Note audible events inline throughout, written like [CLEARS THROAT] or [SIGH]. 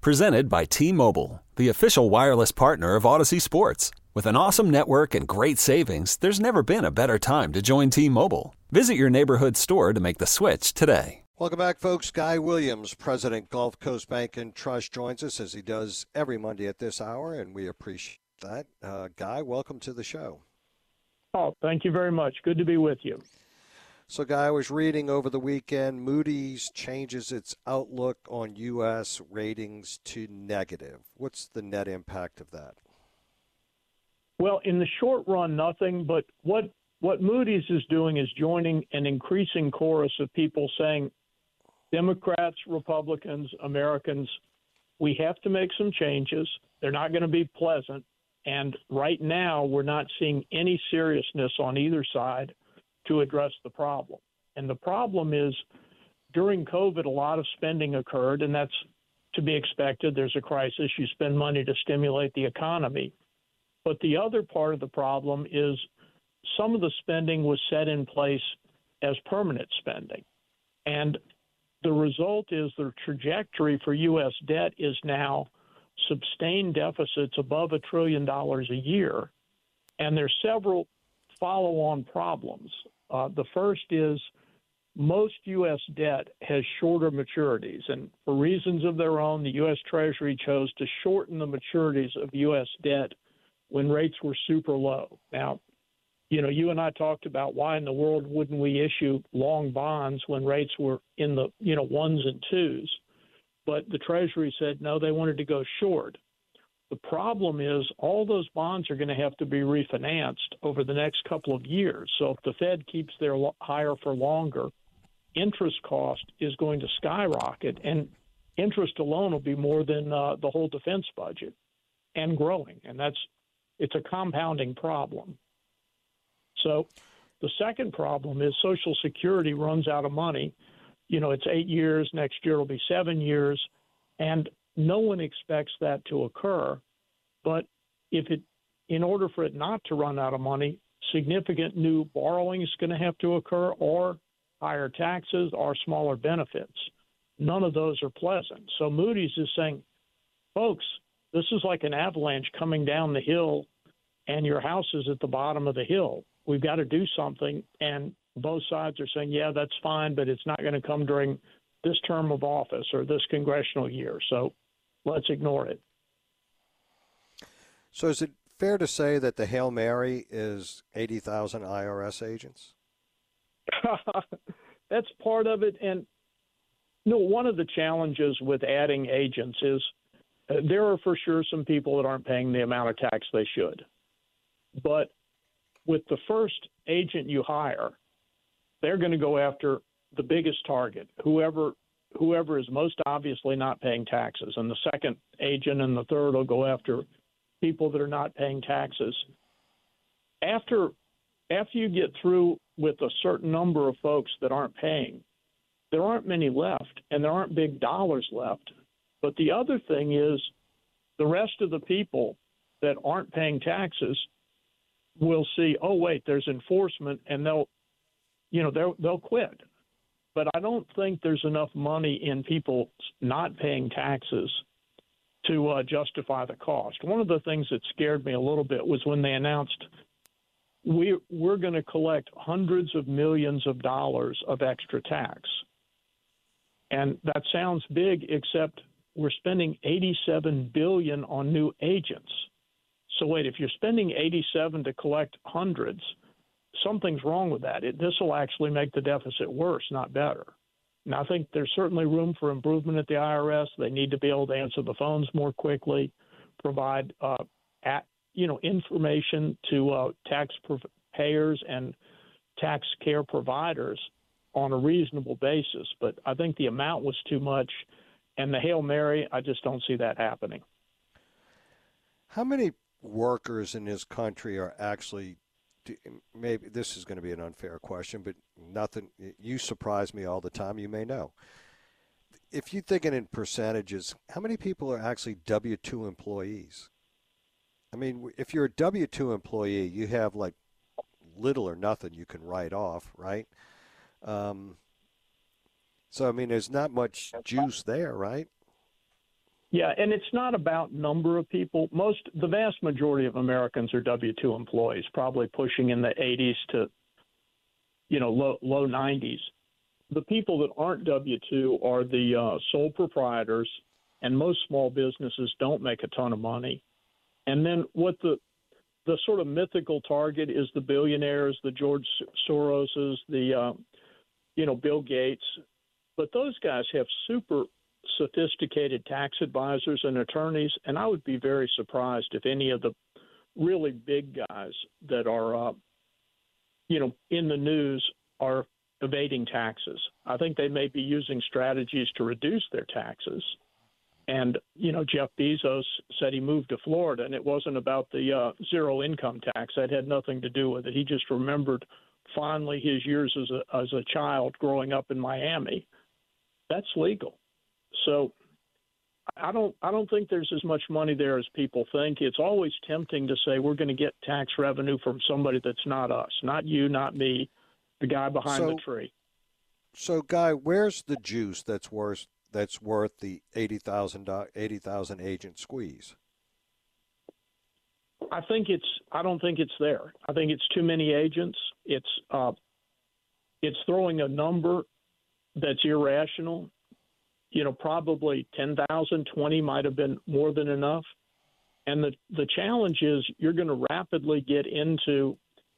Presented by T Mobile, the official wireless partner of Audacy Sports. With an awesome network and great savings, there's never been a better time to join T Mobile. Visit your neighborhood store to make the switch today. Welcome back, folks. Guy Williams, President Gulf Coast Bank and Trust, joins us as he does every Monday at this hour, and we appreciate that. Uh, Guy, welcome to the show. Oh, thank you very much. Good to be with you. So, Guy, I was reading over the weekend Moody's changes its outlook on U.S. ratings to negative. What's the net impact of that? Well, in the short run, nothing. But what what Moody's is doing is joining an increasing chorus of people saying, Democrats, Republicans, Americans, we have to make some changes. They're not going to be pleasant. And right now, we're not seeing any seriousness on either side to address the problem. And the problem is during COVID, a lot of spending occurred, and that's to be expected. There's a crisis. You spend money to stimulate the economy. But the other part of the problem is some of the spending was set in place as permanent spending. And the result is the trajectory for U.S. debt is now sustained deficits above a trillion dollars a year. And there's several follow on problems. Uh, the first is most U.S. debt has shorter maturities. And for reasons of their own, the U.S. Treasury chose to shorten the maturities of U.S. debt when rates were super low. Now, you know, you and I talked about why in the world wouldn't we issue long bonds when rates were in the, you know, ones and twos. But the Treasury said no, they wanted to go short. The problem is all those bonds are going to have to be refinanced over the next couple of years. So if the Fed keeps their higher for longer, interest cost is going to skyrocket, and interest alone will be more than uh, the whole defense budget, and growing. And that's it's a compounding problem. So the second problem is Social Security runs out of money. You know, it's eight years. Next year it'll be seven years, and no one expects that to occur. But if it, in order for it not to run out of money, significant new borrowing is going to have to occur, or higher taxes, or smaller benefits. None of those are pleasant. So Moody's is saying, folks, this is like an avalanche coming down the hill, and your house is at the bottom of the hill we've got to do something. And both sides are saying, yeah, that's fine, but it's not going to come during this term of office or this congressional year. So let's ignore it. So is it fair to say that the Hail Mary is 80,000 IRS agents? [LAUGHS] that's part of it. And you know, one of the challenges with adding agents is uh, there are for sure some people that aren't paying the amount of tax they should. But with the first agent you hire, they're going to go after the biggest target, whoever whoever is most obviously not paying taxes, and the second agent and the third will go after people that are not paying taxes. After after you get through with a certain number of folks that aren't paying, there aren't many left, and there aren't big dollars left. But the other thing is, the rest of the people that aren't paying taxes will see, oh wait, there's enforcement, and they'll, you know, they'll they'll quit. But I don't think there's enough money in people not paying taxes to uh, justify the cost. One of the things that scared me a little bit was when they announced we we're going to collect hundreds of millions of dollars of extra tax. And that sounds big except we're spending 87 billion on new agents. So wait, if you're spending 87 to collect hundreds, something's wrong with that. This will actually make the deficit worse, not better. And I think there's certainly room for improvement at the IRS. They need to be able to answer the phones more quickly, provide uh, at, you know information to uh, taxpayers and tax care providers on a reasonable basis. But I think the amount was too much, And the Hail Mary, I just don't see that happening. How many workers in this country are actually maybe this is going to be an unfair question, but nothing. You surprise me all the time. You may know. If you're thinking in percentages, how many people are actually W two employees? I mean, if you're a W two employee, you have like little or nothing you can write off, right? Um, so I mean, there's not much juice there, right? Yeah, and it's not about number of people. Most, the vast majority of Americans are W two employees, probably pushing in the 80s to, you know, low low 90s. The people that aren't W two are the uh, sole proprietors, and most small businesses don't make a ton of money. And then what the the sort of mythical target is the billionaires, the George Soroses, the uh, you know Bill Gates, but those guys have super sophisticated tax advisors and attorneys, and I would be very surprised if any of the really big guys that are, uh, you know, in the news are evading taxes. I think they may be using strategies to reduce their taxes. And you know, Jeff Bezos said he moved to Florida, and it wasn't about the uh, zero income tax. That had nothing to do with it. He just remembered fondly his years as a as a child growing up in Miami. That's legal. So I don't I don't think there's as much money there as people think. It's always tempting to say we're going to get tax revenue from somebody that's not us, not you, not me, the guy behind so, the tree. So, guy, where's the juice that's worth that's worth the 80,000 80,000 agent squeeze? I think it's I don't think it's there. I think it's too many agents. It's uh, it's throwing a number that's irrational you know, probably 10,000, 20 might have been more than enough. And the, the challenge is you're going to rapidly get into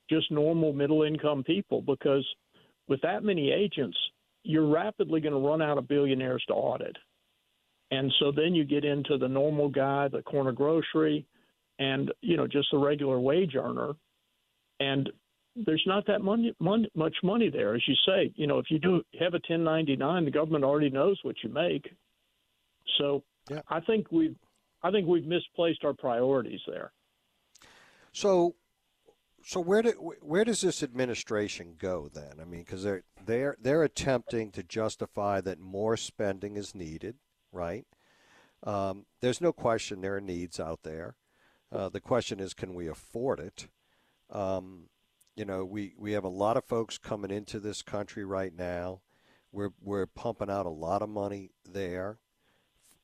just normal middle income people because with that many agents, you're rapidly going to run out of billionaires to audit. And so then you get into the normal guy, the corner grocery, and you know just the regular wage earner, and there's not that money, money, much money there, as you say. You know, if you do have a 1099, the government already knows what you make. So yeah. I think we've, I think we've misplaced our priorities there. So, so where do, where does this administration go then? I mean, because they're they're they're attempting to justify that more spending is needed, right? Um, there's no question there are needs out there. Uh, the question is, can we afford it? Um, you know, we, we have a lot of folks coming into this country right now. We're, we're pumping out a lot of money there.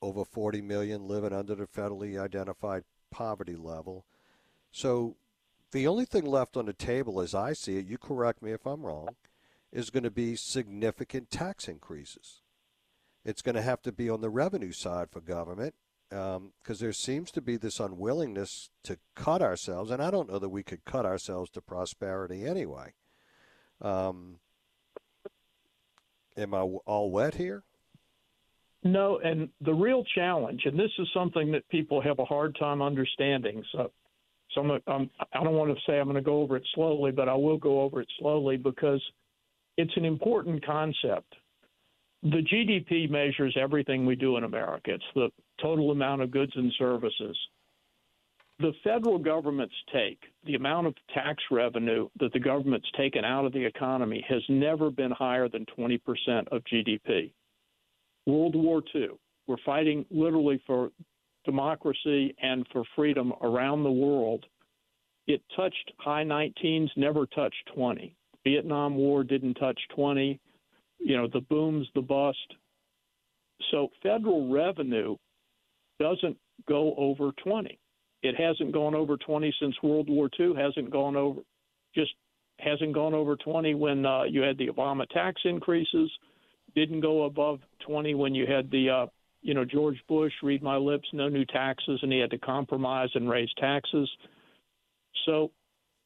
Over 40 million living under the federally identified poverty level. So the only thing left on the table, as I see it, you correct me if I'm wrong, is going to be significant tax increases. It's going to have to be on the revenue side for government because um, there seems to be this unwillingness to cut ourselves, and I don't know that we could cut ourselves to prosperity anyway. Um, am I all wet here? No, and the real challenge, and this is something that people have a hard time understanding. So, so I'm, I'm, I don't want to say I'm going to go over it slowly, but I will go over it slowly because it's an important concept the GDP measures everything we do in America. It's the total amount of goods and services. The federal government's take, the amount of tax revenue that the government's taken out of the economy, has never been higher than 20% of GDP. World War II, we're fighting literally for democracy and for freedom around the world. It touched high 19s, never touched 20. Vietnam War didn't touch 20 you know, the booms, the bust. So federal revenue doesn't go over 20. It hasn't gone over 20 since World War II. Hasn't gone over, just hasn't gone over 20 when uh, you had the Obama tax increases. Didn't go above 20 when you had the, uh, you know, George Bush read my lips, no new taxes, and he had to compromise and raise taxes. So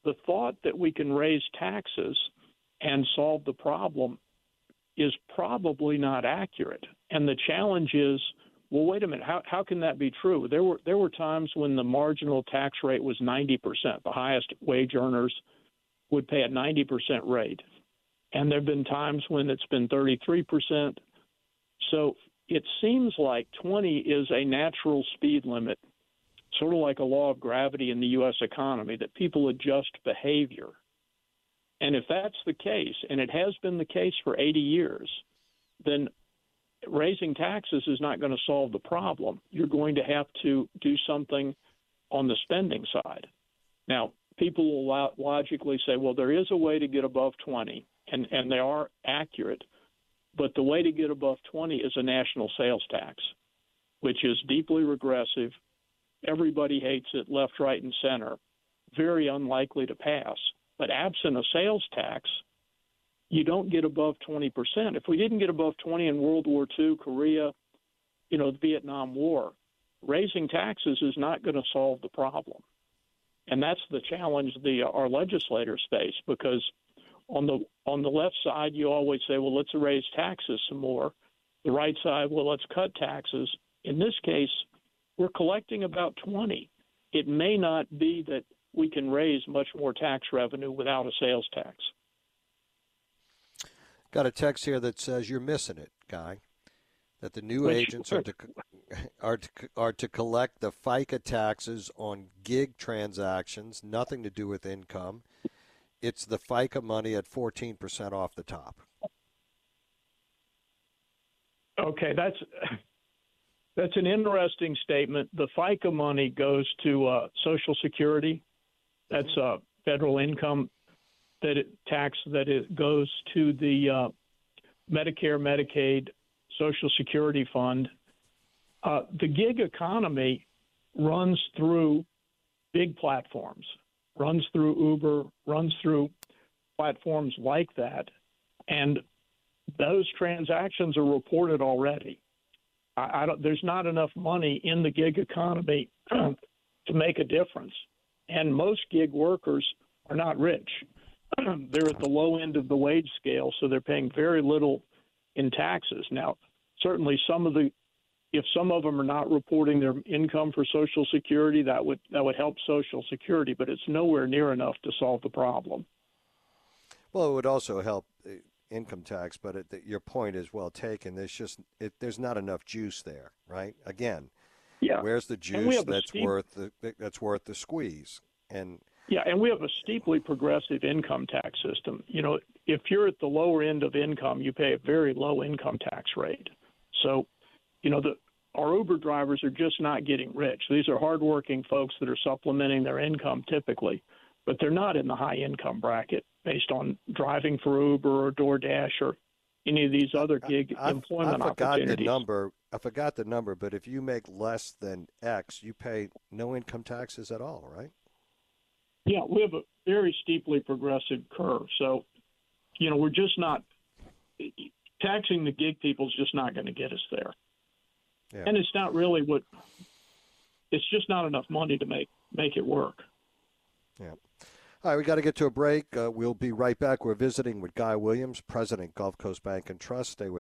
the thought that we can raise taxes and solve the problem is probably not accurate. And the challenge is, well, wait a minute, how, how can that be true? There were there were times when the marginal tax rate was 90%. The highest wage earners would pay a 90% rate. And there have been times when it's been 33%. So it seems like 20 is a natural speed limit, sort of like a law of gravity in the U.S. economy, that people adjust behavior. And if that's the case, and it has been the case for 80 years, then raising taxes is not going to solve the problem. You're going to have to do something on the spending side. Now, people will logically say, well, there is a way to get above 20, and, and they are accurate, but the way to get above 20 is a national sales tax, which is deeply regressive. Everybody hates it, left, right, and center. Very unlikely to pass. But absent a sales tax, you don't get above 20%. If we didn't get above 20 in World War II, Korea, you know, the Vietnam War, raising taxes is not going to solve the problem. And that's the challenge the our legislators face because on the on the left side you always say, well, let's raise taxes some more. The right side, well, let's cut taxes. In this case, we're collecting about 20. It may not be that we can raise much more tax revenue without a sales tax. Got a text here that says you're missing it, guy. That the new Which, agents are to [LAUGHS] are to, are to collect the FICA taxes on gig transactions, nothing to do with income. It's the FICA money at 14% off the top. Okay, that's [LAUGHS] that's an interesting statement. The FICA money goes to uh, Social Security. That's uh, federal income that it, tax that it goes to the uh, Medicare, Medicaid, Social Security Fund. Uh, the gig economy runs through big platforms, runs through Uber, runs through platforms like that, and those transactions are reported already. I, I there's not enough money in the gig economy [CLEARS THROAT] to make a difference, and most gig workers are not rich. [CLEARS THROAT] they're at the low end of the wage scale, so they're paying very little in taxes. Now, certainly some of the if some of them are not reporting their income for Social Security, that would that would help Social Security, but it's nowhere near enough to solve the problem. Well, it would also help income tax, but it, your point is well taken. There's just it, there's not enough juice there, right? Again, yeah. Where's the juice that's steep... worth the that's worth the squeeze? And yeah, and we have a steeply progressive income tax system. You know, if you're at the lower end of income, you pay a very low income tax rate. So, you know, the our Uber drivers are just not getting rich. These are hardworking folks that are supplementing their income typically, but they're not in the high income bracket based on driving for Uber or DoorDash or any of these other gig I, employment I forgot opportunities. the number. I forgot the number, but if you make less than X, you pay no income taxes at all, right? Yeah, we have a very steeply progressive curve. So, you know, we're just not taxing the gig people is just not going to get us there. Yeah. And it's not really what it's just not enough money to make make it work. Yeah. All right, we got to get to a break. Uh, we'll be right back. We're visiting with Guy Williams, President, Gulf Coast Bank and Trust. Stay with.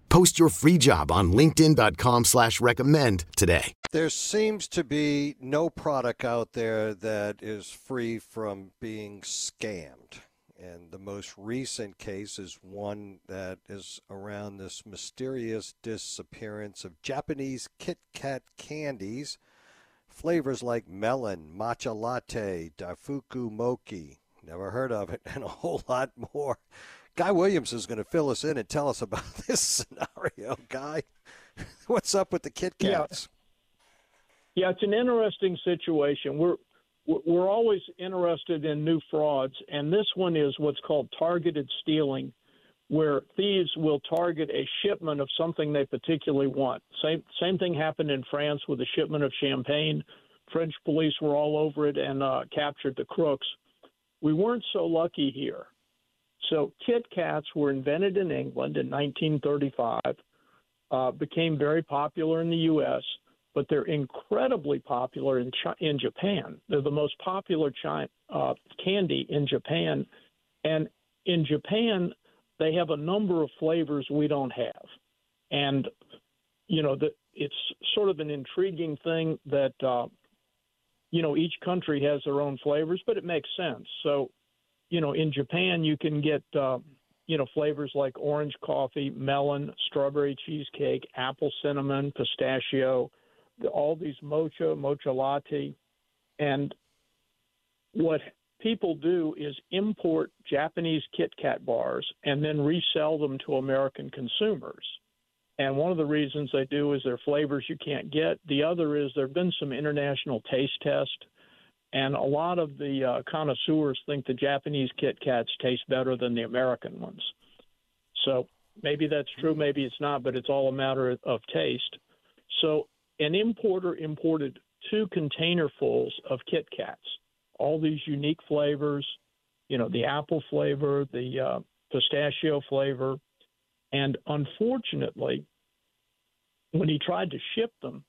Post your free job on LinkedIn.com slash recommend today. There seems to be no product out there that is free from being scammed. And the most recent case is one that is around this mysterious disappearance of Japanese Kit Kat candies, flavors like melon, matcha latte, daifuku mochi, never heard of it, [LAUGHS] and a whole lot more. Guy Williams is going to fill us in and tell us about [LAUGHS] this scenario. Guy, [LAUGHS] what's up with the Kit Kats? Yeah, it's an interesting situation. We're we're always interested in new frauds, and this one is what's called targeted stealing, where thieves will target a shipment of something they particularly want. Same same thing happened in France with a shipment of champagne. French police were all over it and uh, captured the crooks. We weren't so lucky here. So Kit Kats were invented in England in 1935, uh, became very popular in the U.S but they're incredibly popular in in Japan. They're the most popular uh, candy in Japan, and in Japan they have a number of flavors we don't have, and you know it's sort of an intriguing thing that uh, you know each country has their own flavors, but it makes sense. So, you know, in Japan you can get uh, you know flavors like orange coffee, melon, strawberry cheesecake, apple cinnamon, pistachio all these mocha, mocha latte, and what people do is import Japanese Kit Kat bars and then resell them to American consumers. And one of the reasons they do is they're flavors you can't get. The other is there have been some international taste tests, and a lot of the uh, connoisseurs think the Japanese Kit Kats taste better than the American ones. So maybe that's true, maybe it's not, but it's all a matter of taste. So an importer imported two containerfuls of Kit Kats, all these unique flavors, you know, the apple flavor, the uh, pistachio flavor, and unfortunately, when he tried to ship them,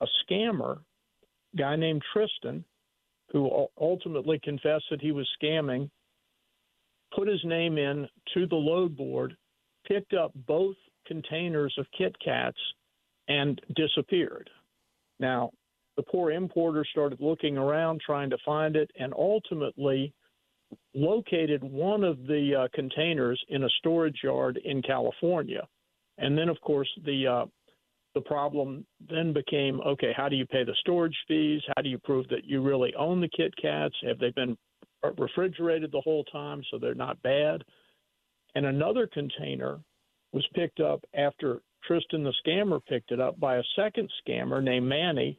a scammer, guy named Tristan, who ultimately confessed that he was scamming, put his name in to the load board, picked up both containers of Kit Kats and disappeared. Now, the poor importer started looking around trying to find it and ultimately located one of the uh, containers in a storage yard in California. And then, of course, the uh, the problem then became okay, how do you pay the storage fees? How do you prove that you really own the Kit Kats? Have they been refrigerated the whole time so they're not bad? And another container was picked up after Tristan the scammer picked it up by a second scammer named Manny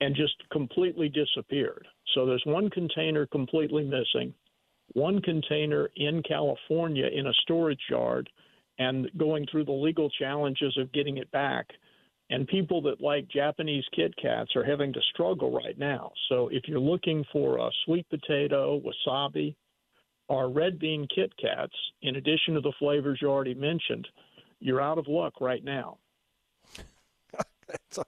and just completely disappeared. So there's one container completely missing, one container in California in a storage yard, and going through the legal challenges of getting it back. And people that like Japanese Kit Kats are having to struggle right now. So if you're looking for a sweet potato, wasabi, or red bean Kit Kats, in addition to the flavors you already mentioned, you're out of luck right now. [LAUGHS]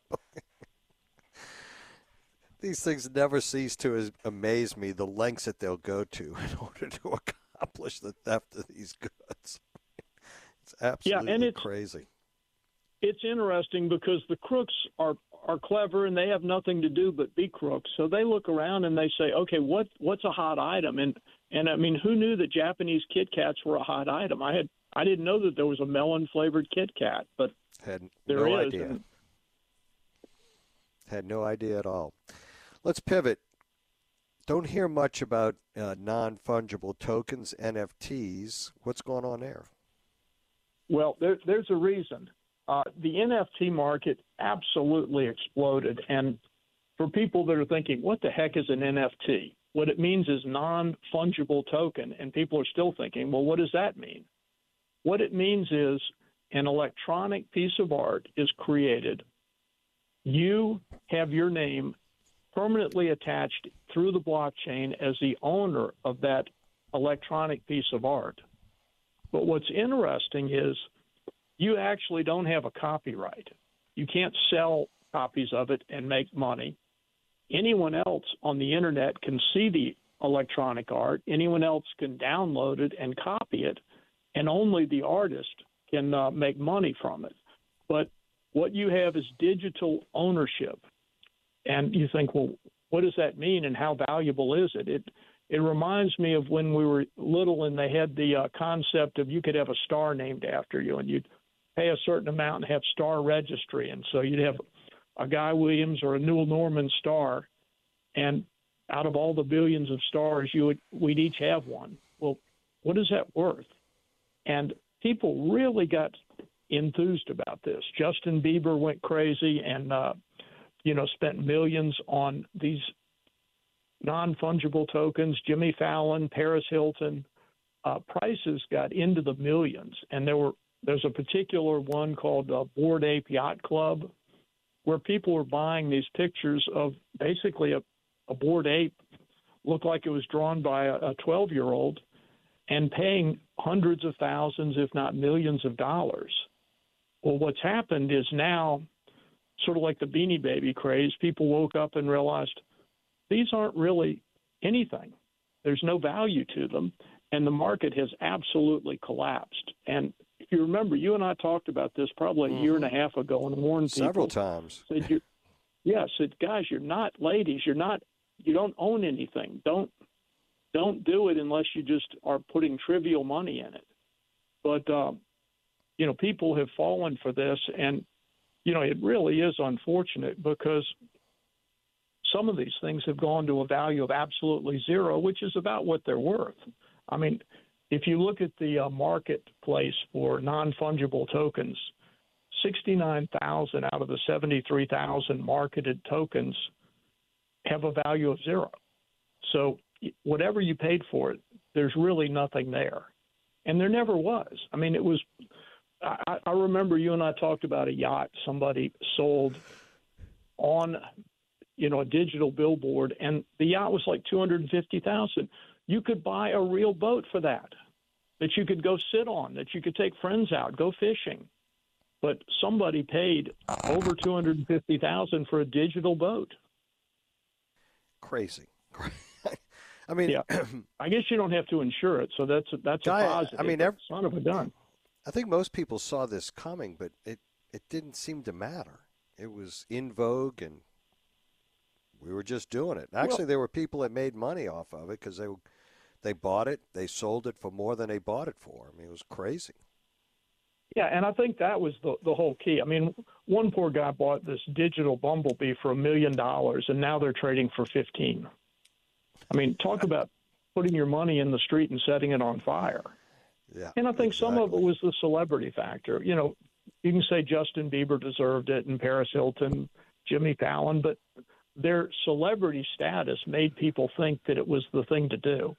These things never cease to amaze me, the lengths that they'll go to [LAUGHS] in order to accomplish the theft of these goods. [LAUGHS] It's absolutely yeah, and it's, crazy. It's interesting because the crooks are are clever and they have nothing to do but be crooks. So they look around and they say, okay, what what's a hot item? And and I mean, who knew that Japanese Kit Kats were a hot item? I had I didn't know that there was a melon flavored Kit Kat, but had there no is. idea. And... Had no idea at all. Let's pivot. Don't hear much about uh, non fungible tokens, NFTs. What's going on there? Well, there, there's a reason. Uh, the NFT market absolutely exploded. And for people that are thinking, what the heck is an NFT? What it means is non fungible token. And people are still thinking, well, what does that mean? What it means is an electronic piece of art is created. You have your name permanently attached through the blockchain as the owner of that electronic piece of art. But what's interesting is you actually don't have a copyright. You can't sell copies of it and make money. Anyone else on the internet can see the electronic art, anyone else can download it and copy it and only the artist can uh, make money from it. But what you have is digital ownership, and you think, well, what does that mean, and how valuable is it? It it reminds me of when we were little and they had the uh, concept of you could have a star named after you, and you'd pay a certain amount and have star registry, and so you'd have a Guy Williams or a Newell Normand star, and out of all the billions of stars, you would we'd each have one. Well, what is that worth? And people really got enthused about this. Justin Bieber went crazy, and uh, you know, spent millions on these non fungible tokens. Jimmy Fallon, Paris Hilton, uh, prices got into the millions, and there were there's a particular one called uh, Bored Ape Yacht Club, where people were buying these pictures of basically a, a bored ape, looked like it was drawn by a 12 year old, and paying hundreds of thousands, if not millions of dollars. Well, what's happened is now, sort of like the Beanie Baby craze, people woke up and realized these aren't really anything. There's no value to them, and the market has absolutely collapsed. And you remember, you and I talked about this probably a mm-hmm. year and a half ago and warned people several times. Said you, yeah, said guys, you're not ladies. You're not. You don't own anything. Don't don't do it unless you just are putting trivial money in it. But um, you know, people have fallen for this, and you know, it really is unfortunate because some of these things have gone to a value of absolutely zero, which is about what they're worth. I mean, if you look at the uh, marketplace for non fungible tokens, 69,000 out of the 73,000 marketed tokens have a value of zero. So whatever you paid for it, there's really nothing there. And there never was. I mean, it was, I, I remember you and I talked about a yacht somebody sold on, you know, a digital billboard, and the yacht was like 250,000. You could buy a real boat for that, that you could go sit on, that you could take friends out, go fishing. But somebody paid over two hundred and fifty thousand for a digital boat. Crazy. [LAUGHS] I mean, yeah. [CLEARS THROAT] I guess you don't have to insure it, so that's that's a positive. I mean, every, son of a gun. I think most people saw this coming, but it it didn't seem to matter. It was in vogue, and we were just doing it. Actually, well, there were people that made money off of it because they they bought it, they sold it for more than they bought it for. I mean, it was crazy. Yeah, and I think that was the the whole key. I mean, one poor guy bought this digital bumblebee for a million dollars, and now they're trading for fifteen. I mean, talk about putting your money in the street and setting it on fire. Yeah, and I think exactly. some of it was the celebrity factor. You know, you can say Justin Bieber deserved it and Paris Hilton, Jimmy Fallon, but their celebrity status made people think that it was the thing to do,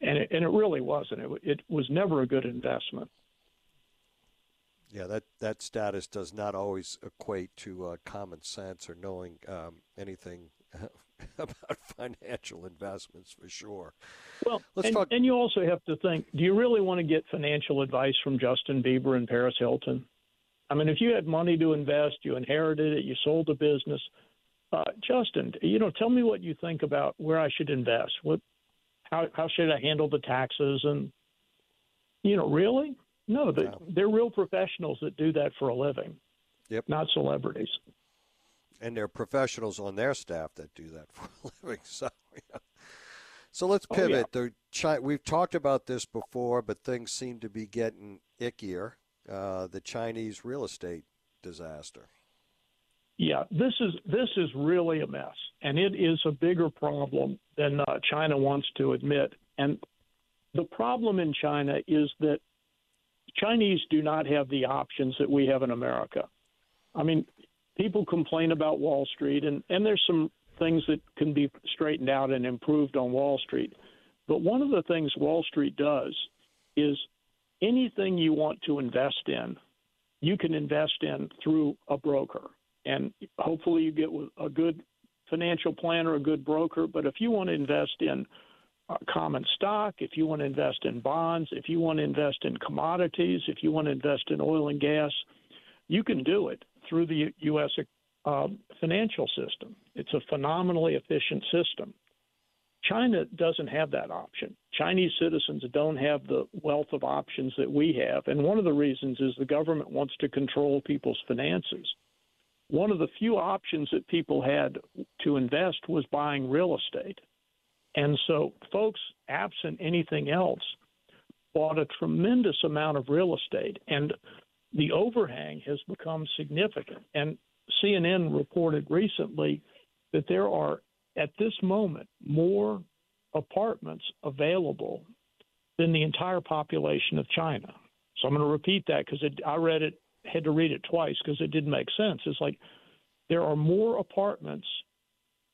and it, and it really wasn't. It, it was never a good investment. Yeah, that, that status does not always equate to uh, common sense or knowing um, anything [LAUGHS] about financial investments for sure. Well, Let's and, talk... and you also have to think: Do you really want to get financial advice from Justin Bieber and Paris Hilton? I mean, if you had money to invest, you inherited it, you sold a business. Uh, Justin, you know, tell me what you think about where I should invest. What, how how should I handle the taxes? And you know, really, no, they, they're real professionals that do that for a living. Yep. Not celebrities and there are professionals on their staff that do that [LAUGHS] for a living. So, yeah. so let's pivot. Oh, yeah. Chi- we've talked about this before, but things seem to be getting ickier. Uh, the Chinese real estate disaster. Yeah, this is this is really a mess, and it is a bigger problem than uh, China wants to admit. And the problem in China is that Chinese do not have the options that we have in America. I mean, people complain about Wall Street, and, and there's some things that can be straightened out and improved on Wall Street. But one of the things Wall Street does is anything you want to invest in, you can invest in through a broker. And hopefully you get a good financial planner, a good broker. But if you want to invest in uh, common stock, if you want to invest in bonds, if you want to invest in commodities, if you want to invest in oil and gas, you can do it through the U.S. Uh, financial system. It's a phenomenally efficient system. China doesn't have that option. Chinese citizens don't have the wealth of options that we have. And one of the reasons is the government wants to control people's finances. One of the few options that people had to invest was buying real estate. And so, folks, absent anything else, bought a tremendous amount of real estate. And the overhang has become significant. And CNN reported recently that there are, at this moment, more apartments available than the entire population of China. So I'm going to repeat that because I read it, had to read it twice because it didn't make sense. It's like there are more apartments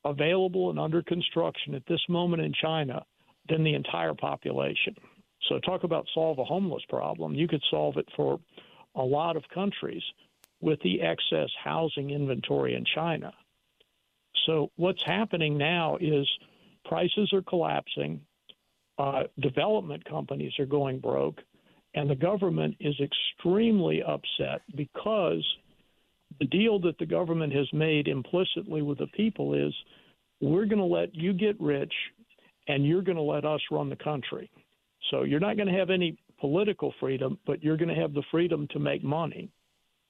available and under construction at this moment in China than the entire population. So, talk about solve a homeless problem. You could solve it for a lot of countries with the excess housing inventory in China. So, what's happening now is prices are collapsing, uh, development companies are going broke, and the government is extremely upset because the deal that the government has made implicitly with the people is we're going to let you get rich and you're going to let us run the country. So you're not going to have any political freedom, but you're going to have the freedom to make money.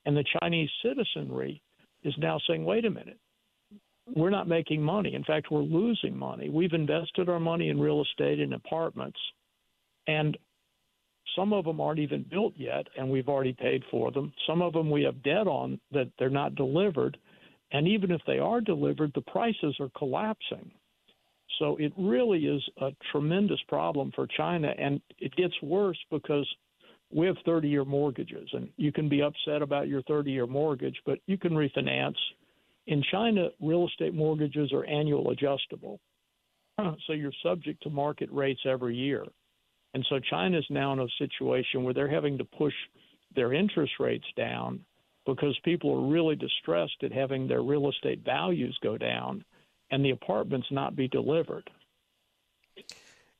And the Chinese citizenry is now saying, wait a minute, we're not making money. In fact, we're losing money. We've invested our money in real estate and apartments, and some of them aren't even built yet, and we've already paid for them. Some of them we have debt on that they're not delivered. And even if they are delivered, the prices are collapsing. So it really is a tremendous problem for China. And it gets worse because we have 30 year mortgages, and you can be upset about your 30 year mortgage, but you can refinance. In China, real estate mortgages are annual adjustable. [CLEARS THROAT] So you're subject to market rates every year. And so China is now in a situation where they're having to push their interest rates down because people are really distressed at having their real estate values go down and the apartments not be delivered.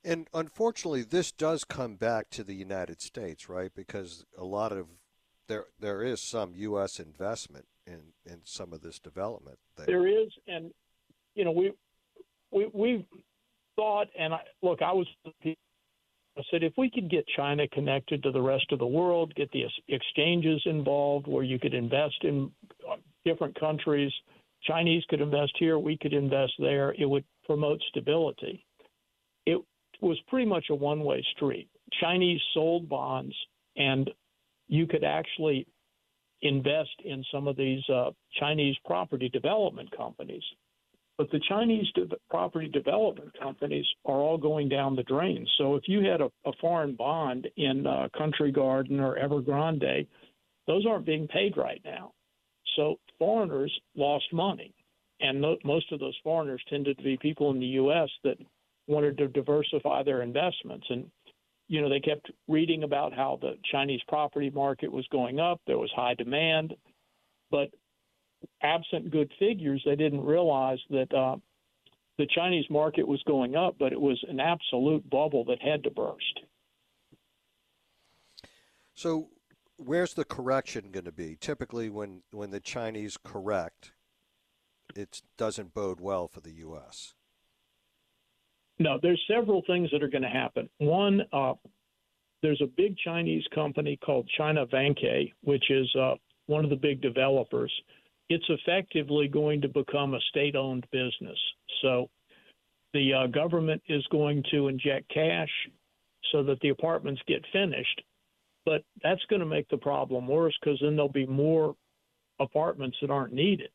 And unfortunately, this does come back to the United States, right? Because a lot of there there is some U.S. investment in in some of this development. There, there is, and you know we we we thought, and I, look, I was I said, if we could get China connected to the rest of the world, get the exchanges involved where you could invest in uh, different countries, Chinese could invest here, we could invest there, it would promote stability. It was pretty much a one way street. Chinese sold bonds, and you could actually invest in some of these uh, Chinese property development companies. But the Chinese de- property development companies are all going down the drain. So if you had a, a foreign bond in uh, Country Garden or Evergrande, those aren't being paid right now. So foreigners lost money. And most of those foreigners tended to be people in the U.S. that wanted to diversify their investments. And, you know, they kept reading about how the Chinese property market was going up, there was high demand. But absent good figures, they didn't realize that uh, the Chinese market was going up, but it was an absolute bubble that had to burst. So, where's the correction going to be? Typically, when when the Chinese correct, it doesn't bode well for the U.S. No, there's several things that are going to happen. One, uh, there's a big Chinese company called China Vanke, which is uh, one of the big developers it's effectively going to become a state owned business. So the uh, government is going to inject cash so that the apartments get finished. But that's going to make the problem worse because then there'll be more apartments that aren't needed.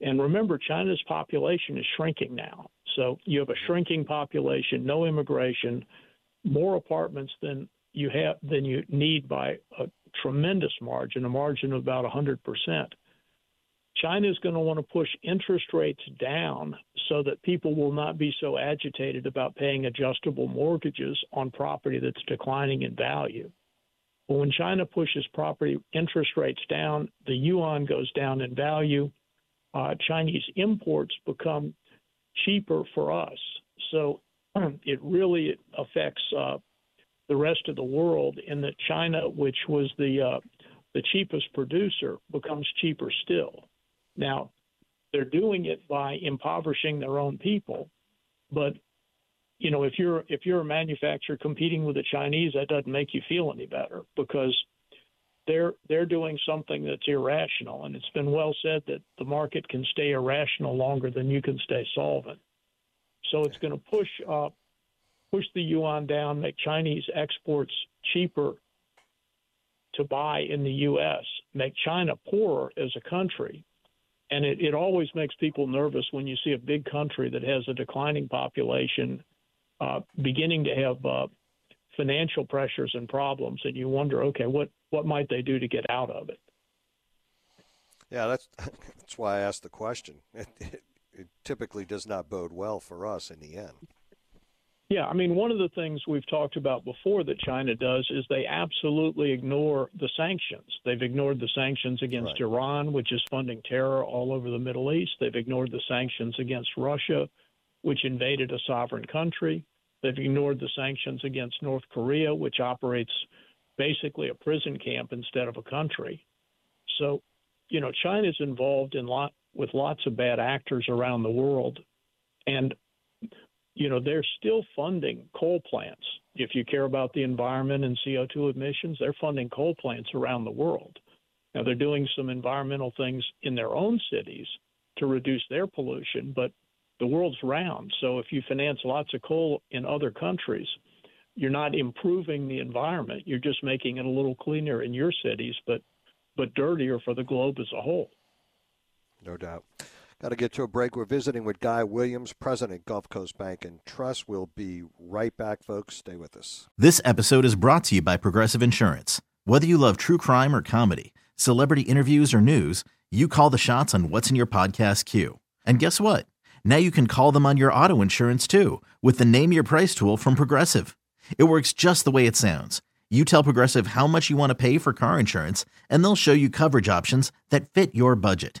And remember, China's population is shrinking now. So you have a shrinking population, no immigration, more apartments than you have than you need by a tremendous margin, a margin of about 100 percent. China is going to want to push interest rates down so that people will not be so agitated about paying adjustable mortgages on property that's declining in value. But when China pushes property interest rates down, the yuan goes down in value. Uh, Chinese imports become cheaper for us. So [CLEARS THROAT] it really affects uh, the rest of the world in that China, which was the uh, the cheapest producer, becomes cheaper still. Now, they're doing it by impoverishing their own people, but you know, if you're if you're a manufacturer competing with the Chinese, that doesn't make you feel any better because they're they're doing something that's irrational, and it's been well said that the market can stay irrational longer than you can stay solvent. So it's going to push uh, push the yuan down, make Chinese exports cheaper to buy in the U.S., make China poorer as a country, and it, it always makes people nervous when you see a big country that has a declining population uh, beginning to have uh, financial pressures and problems, and you wonder, okay, what what might they do to get out of it? Yeah, that's [LAUGHS] that's why I asked the question. It, it, it typically does not bode well for us in the end. Yeah, I mean, one of the things we've talked about before that China does is they absolutely ignore the sanctions. They've ignored the sanctions against Right. Iran, which is funding terror all over the Middle East. They've ignored the sanctions against Russia, which invaded a sovereign country. They've ignored the sanctions against North Korea, which operates basically a prison camp instead of a country. So, you know, China's involved in lot with lots of bad actors around the world, and you know, they're still funding coal plants. If you care about the environment and CO2 emissions, they're funding coal plants around the world. Now, they're doing some environmental things in their own cities to reduce their pollution, but the world's round. So if you finance lots of coal in other countries, you're not improving the environment. You're just making it a little cleaner in your cities, but but dirtier for the globe as a whole. No doubt. Got to get to a break. We're visiting with Guy Williams, President, Gulf Coast Bank and Trust. We'll be right back, folks. Stay with us. This episode is brought to you by Progressive Insurance. Whether you love true crime or comedy, celebrity interviews or news, you call the shots on what's in your podcast queue. And guess what? Now you can call them on your auto insurance too with the Name Your Price tool from Progressive. It works just the way it sounds. You tell Progressive how much you want to pay for car insurance, and they'll show you coverage options that fit your budget.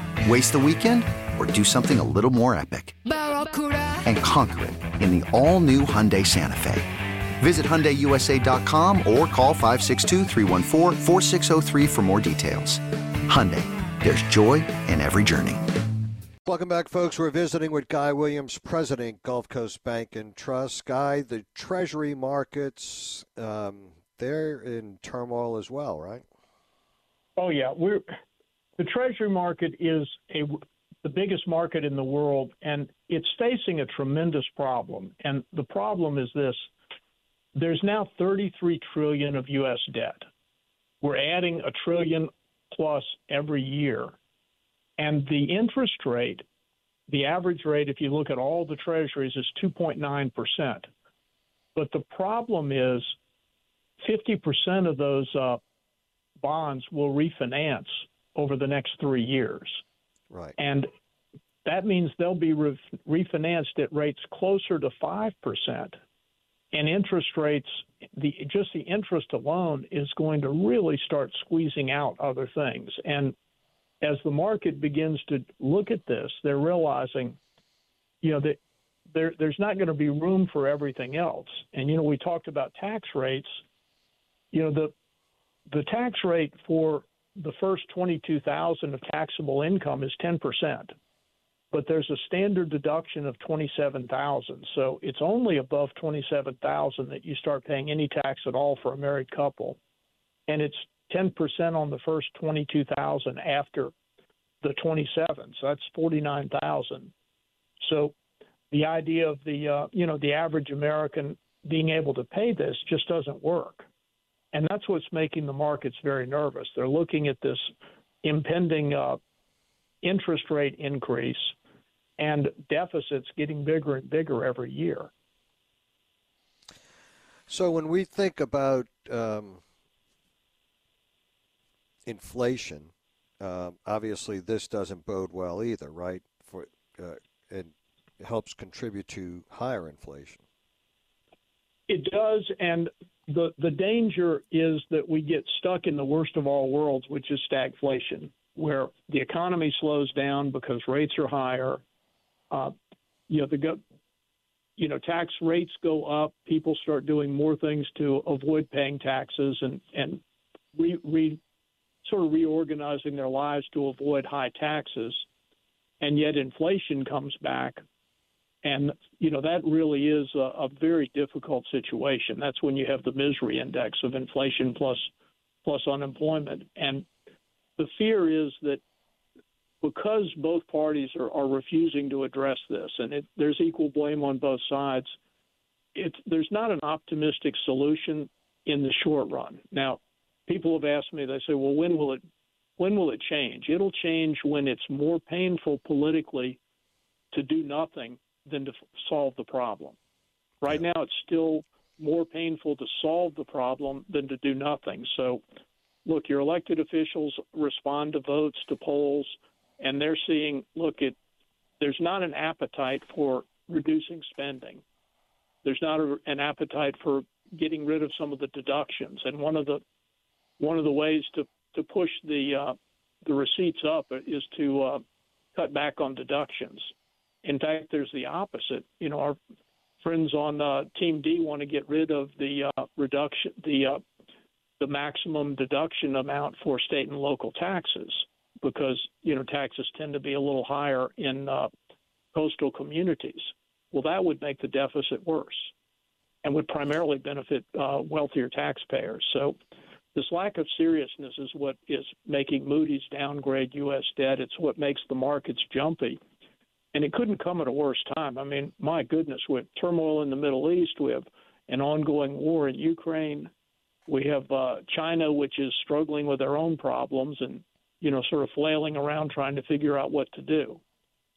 Waste the weekend or do something a little more epic? And conquer it in the all new Hyundai Santa Fe. Visit HyundaiUSA.com or call 562-314-4603 for more details. Hyundai, there's joy in every journey. Welcome back, folks. We're visiting with Guy Williams, President, Gulf Coast Bank and Trust. Guy, the Treasury markets, um, they're in turmoil as well, right? Oh yeah, we're the Treasury market is a the biggest market in the world, and it's facing a tremendous problem. And the problem is this: there's now 33 trillion of U.S. debt. We're adding a trillion plus every year, and the interest rate, the average rate, if you look at all the Treasuries, is 2.9 percent. But the problem is, 50 percent of those uh, bonds will refinance over the next three years. Right. And that means they'll be re- refinanced at rates closer to 5%. And interest rates, the just the interest alone is going to really start squeezing out other things. And as the market begins to look at this, they're realizing, you know, that there, there's not going to be room for everything else. And you know, we talked about tax rates. You know, the the tax rate for the first 22,000 of taxable income is 10%. But there's a standard deduction of 27,000. So it's only above 27,000 that you start paying any tax at all for a married couple. And it's 10% on the first 22,000 after the 27. So that's 49,000. So the idea of the uh, you know the average American being able to pay this just doesn't work. And that's what's making the markets very nervous. They're looking at this impending uh, interest rate increase and deficits getting bigger and bigger every year. So when we think about um, inflation, uh, obviously this doesn't bode well either, right? For uh, it helps contribute to higher inflation. It does, and the the danger is that we get stuck in the worst of all worlds, which is stagflation, where the economy slows down because rates are higher. Uh, you know, the go- you know, tax rates go up, people start doing more things to avoid paying taxes and and re, re sort of reorganizing their lives to avoid high taxes, and yet inflation comes back, and you know that really is a, a very difficult situation. That's when you have the misery index of inflation plus plus unemployment, and the fear is that because both parties are, are refusing to address this, and it, there's equal blame on both sides, it, there's not an optimistic solution in the short run. Now, people have asked me, they say, well, when will it when will it change? It'll change when it's more painful politically to do nothing than to f- solve the problem. Right now, it's still more painful to solve the problem than to do nothing. So, look, your elected officials respond to votes, to polls and they're seeing look at there's not an appetite for reducing spending. There's not a, an appetite for getting rid of some of the deductions, and one of the one of the ways to to push the uh, the receipts up is to uh, cut back on deductions. In fact, there's the opposite. You know, our friends on uh, Team D want to get rid of the uh, reduction, the uh, the maximum deduction amount for state and local taxes because you know taxes tend to be a little higher in uh, coastal communities. Well, that would make the deficit worse, and would primarily benefit uh, wealthier taxpayers. So, this lack of seriousness is what is making Moody's downgrade U.S. debt. It's what makes the markets jumpy, and it couldn't come at a worse time. I mean, my goodness, with turmoil in the Middle East, we have an ongoing war in Ukraine. We have uh, China, which is struggling with their own problems, and you know, sort of flailing around trying to figure out what to do.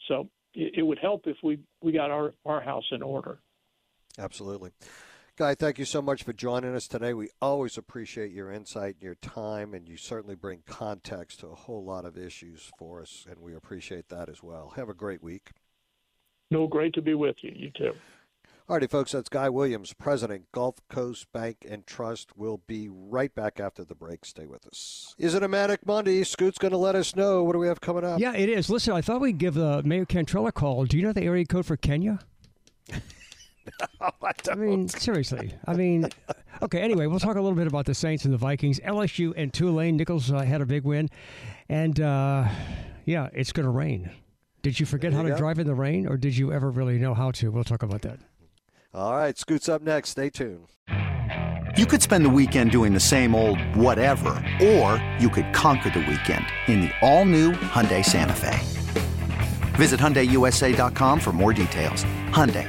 So it, it would help if we, we got our, our house in order. Absolutely. Guy, thank you so much for joining us today. We always appreciate your insight and your time, and you certainly bring context to a whole lot of issues for us, and we appreciate that as well. Have a great week. No, great to be with you. You too. All righty, folks, that's Guy Williams, President, Gulf Coast Bank and Trust. We'll be right back after the break. Stay with us. Is it a Manic Monday? Scoot's going to let us know. What do we have coming up? Yeah, it is. Listen, I thought we'd give uh, Mayor Cantrell a call. Do you know the area code for Kenya? [LAUGHS] no, [LAUGHS] I, I mean, [LAUGHS] seriously. I mean, okay, anyway, we'll talk a little bit about the Saints and the Vikings. LSU and Tulane. Nicholls uh, had a big win. And, uh, yeah, it's going to rain. Did you forget There how you to go. drive in the rain, or did you ever really know how to? We'll talk about that. All right, Scoot's up next. Stay tuned. You could spend the weekend doing the same old whatever, or you could conquer the weekend in the all-new Hyundai Santa Fe. Visit HyundaiUSA.com for more details. Hyundai,